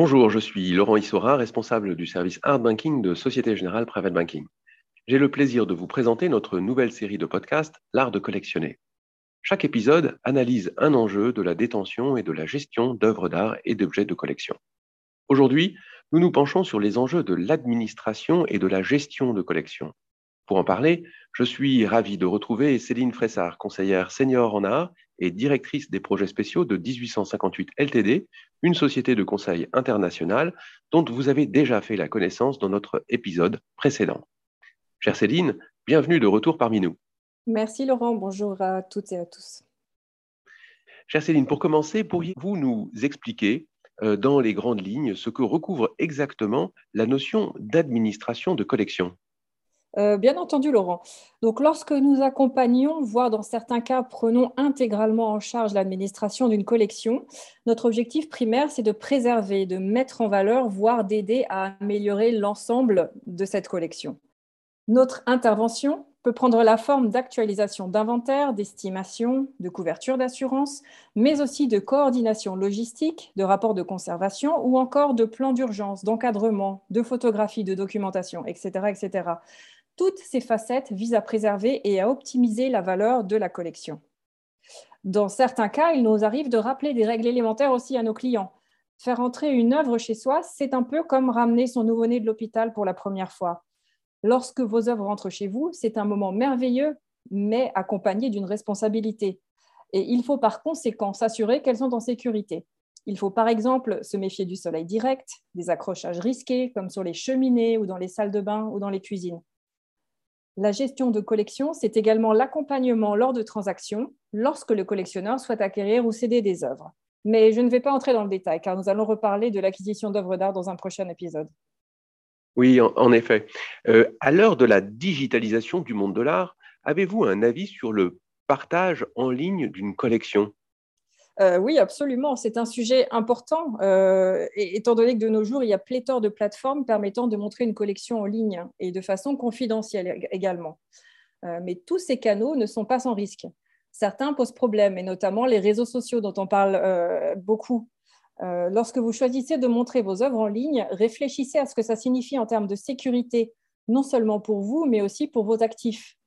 Bonjour, je suis Laurent Issora, responsable du service Hard Banking de Société Générale Private Banking. J'ai le plaisir de vous présenter notre nouvelle série de podcasts, L'art de collectionner. Chaque épisode analyse un enjeu de la détention et de la gestion d'œuvres d'art et d'objets de collection. Aujourd'hui, nous nous penchons sur les enjeux de l'administration et de la gestion de collection. Pour en parler, je suis ravi de retrouver Céline Fressard, conseillère senior en art et directrice des projets spéciaux de 1858 LTD, une société de conseil international dont vous avez déjà fait la connaissance dans notre épisode précédent. Chère Céline, bienvenue de retour parmi nous. Merci Laurent, bonjour à toutes et à tous. Chère Céline, pour commencer, pourriez-vous nous expliquer euh, dans les grandes lignes ce que recouvre exactement la notion d'administration de collection? Euh, bien entendu, Laurent. Donc, lorsque nous accompagnons, voire dans certains cas prenons intégralement en charge l'administration d'une collection, notre objectif primaire, c'est de préserver, de mettre en valeur, voire d'aider à améliorer l'ensemble de cette collection. Notre intervention peut prendre la forme d'actualisation d'inventaire, d'estimation, de couverture d'assurance, mais aussi de coordination logistique, de rapports de conservation ou encore de plans d'urgence, d'encadrement, de photographie, de documentation, etc., etc. Toutes ces facettes visent à préserver et à optimiser la valeur de la collection. Dans certains cas, il nous arrive de rappeler des règles élémentaires aussi à nos clients. Faire entrer une œuvre chez soi, c'est un peu comme ramener son nouveau-né de l'hôpital pour la première fois. Lorsque vos œuvres rentrent chez vous, c'est un moment merveilleux, mais accompagné d'une responsabilité. Et il faut par conséquent s'assurer qu'elles sont en sécurité. Il faut par exemple se méfier du soleil direct, des accrochages risqués, comme sur les cheminées ou dans les salles de bain ou dans les cuisines. La gestion de collection, c'est également l'accompagnement lors de transactions lorsque le collectionneur souhaite acquérir ou céder des œuvres. Mais je ne vais pas entrer dans le détail car nous allons reparler de l'acquisition d'œuvres d'art dans un prochain épisode. Oui, en, effet. Euh, à l'heure de la digitalisation du monde de l'art, avez-vous un avis sur le partage en ligne d'une collection? Euh, oui, absolument. C'est un sujet important, euh, étant donné que de nos jours, il y a pléthore de plateformes permettant de montrer une collection en ligne et de façon confidentielle également. Euh, mais tous ces canaux ne sont pas sans risque. Certains posent problème, et notamment les réseaux sociaux dont on parle beaucoup. lorsque vous choisissez de montrer vos œuvres en ligne, réfléchissez à ce que ça signifie en termes de sécurité, non seulement pour vous, mais aussi pour vos actifs.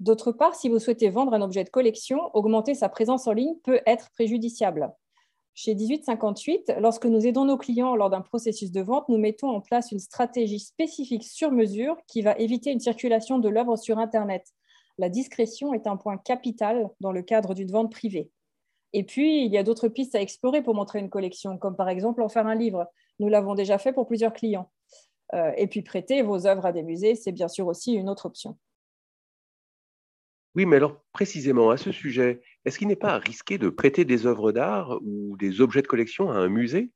D'autre part, si vous souhaitez vendre un objet de collection, augmenter sa présence en ligne peut être préjudiciable. Chez 1858, lorsque nous aidons nos clients lors d'un processus de vente, nous mettons en place une stratégie spécifique sur mesure qui va éviter une circulation de l'œuvre sur Internet. La discrétion est un point capital dans le cadre d'une vente privée. Et puis, il y a d'autres pistes à explorer pour montrer une collection, comme par exemple en faire un livre. Nous l'avons déjà fait pour plusieurs clients. Euh, et puis, prêter vos œuvres à des musées, c'est bien sûr aussi une autre option. Oui, mais alors précisément à ce sujet, est-ce qu'il n'est pas risqué de prêter des œuvres d'art ou des objets de collection à un musée?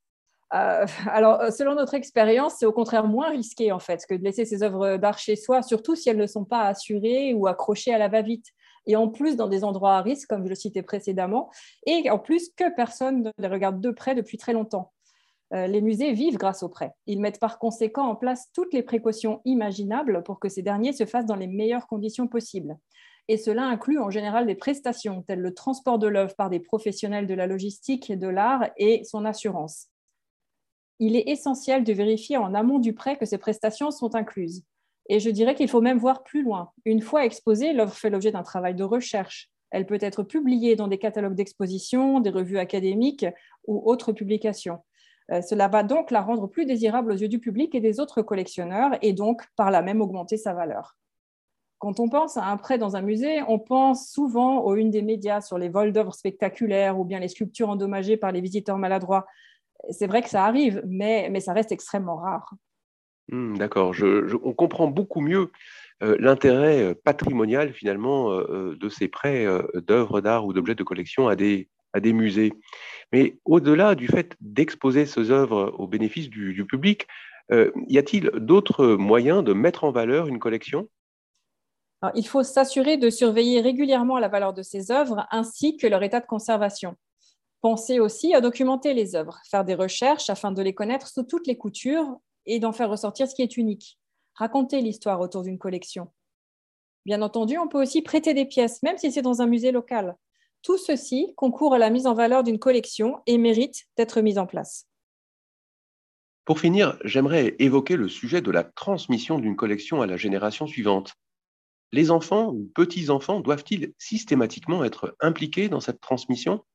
Euh, alors, euh, selon notre expérience, c'est au contraire moins risqué en fait que de laisser ces œuvres d'art chez soi, surtout si elles ne sont pas assurées ou accrochées à la va-vite. Et en plus, dans des endroits à risque, comme je le citais précédemment, et en plus que personne ne les regarde de près depuis très longtemps. Euh, les musées vivent grâce aux prêts. Ils mettent par conséquent en place toutes les précautions imaginables pour que ces derniers se fassent dans les meilleures conditions possibles et cela inclut en général des prestations telles le transport de l'œuvre par des professionnels de la logistique et de l'art et son assurance. Il est essentiel de vérifier en amont du prêt que ces prestations sont incluses. Et je dirais qu'il faut même voir plus loin. Une fois exposée, l'œuvre fait l'objet d'un travail de recherche. Elle peut être publiée dans des catalogues d'exposition, des revues académiques ou autres publications. Euh, cela va donc la rendre plus désirable aux yeux du public et des autres collectionneurs et donc par là même augmenter sa valeur. Quand on pense à un prêt dans un musée, on pense souvent aux une des médias sur les vols d'œuvres spectaculaires ou bien les sculptures endommagées par les visiteurs maladroits. C'est vrai que ça arrive, mais, mais ça reste extrêmement rare. Hmm, d'accord, on comprend beaucoup mieux euh, l'intérêt euh, patrimonial finalement euh, de ces prêts d'œuvres d'art ou d'objets de collection à des, à des musées. Mais au-delà du fait d'exposer ces œuvres au bénéfice du, du public, y a-t-il d'autres moyens de mettre en valeur une collection? Il faut s'assurer de surveiller régulièrement la valeur de ces œuvres ainsi que leur état de conservation. Pensez aussi à documenter les œuvres, faire des recherches afin de les connaître sous toutes les coutures et d'en faire ressortir ce qui est unique. Raconter l'histoire autour d'une collection. Bien entendu, on peut aussi prêter des pièces, même si c'est dans un musée local. Tout ceci concourt à la mise en valeur d'une collection et mérite d'être mis en place. Pour finir, j'aimerais évoquer le sujet de la transmission d'une collection à la génération suivante. Les enfants ou petits-enfants doivent-ils systématiquement être impliqués dans cette transmission?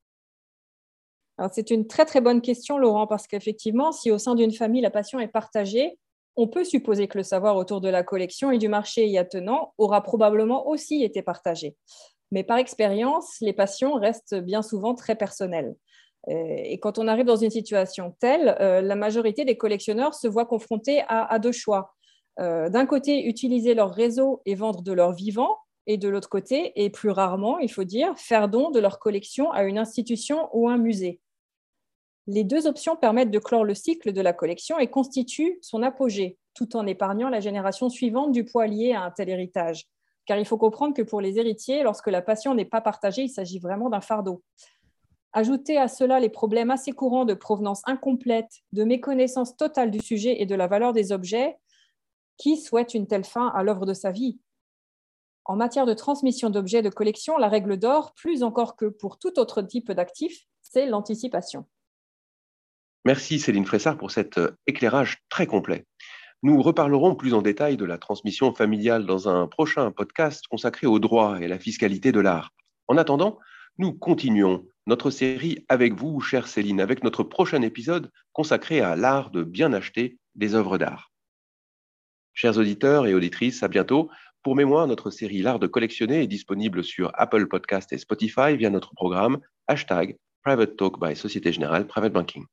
C'est une très très bonne question, Laurent, parce qu'effectivement, si au sein d'une famille la passion est partagée, on peut supposer que le savoir autour de la collection et du marché y attenant aura probablement aussi été partagé. Mais par expérience, les passions restent bien souvent très personnelles. Et quand on arrive dans une situation telle, euh, la majorité des collectionneurs se voient confrontés à, deux choix. Euh, d'un côté, utiliser leur réseau et vendre de leur vivant, et de l'autre côté, et plus rarement, il faut dire, faire don de leur collection à une institution ou un musée. Les deux options permettent de clore le cycle de la collection et constituent son apogée, tout en épargnant la génération suivante du poids lié à un tel héritage. Car il faut comprendre que pour les héritiers, lorsque la passion n'est pas partagée, il s'agit vraiment d'un fardeau. Ajoutez à cela les problèmes assez courants de provenance incomplète, de méconnaissance totale du sujet et de la valeur des objets, qui souhaite une telle fin à l'œuvre de sa vie? En matière de transmission d'objets de collection, la règle d'or, plus encore que pour tout autre type d'actif, c'est l'anticipation. Merci Céline Fressard pour cet euh, éclairage très complet. Nous reparlerons plus en détail de la transmission familiale dans un prochain podcast consacré au droit et à la fiscalité de l'art. En attendant, nous continuons notre série avec vous, chère Céline, avec notre prochain épisode consacré à l'art de bien acheter des œuvres d'art. Chers auditeurs et auditrices, à bientôt. Pour mémoire, notre série L'art de collectionner est disponible sur Apple Podcast et Spotify via notre programme hashtag Private Talk by Société Générale Private Banking.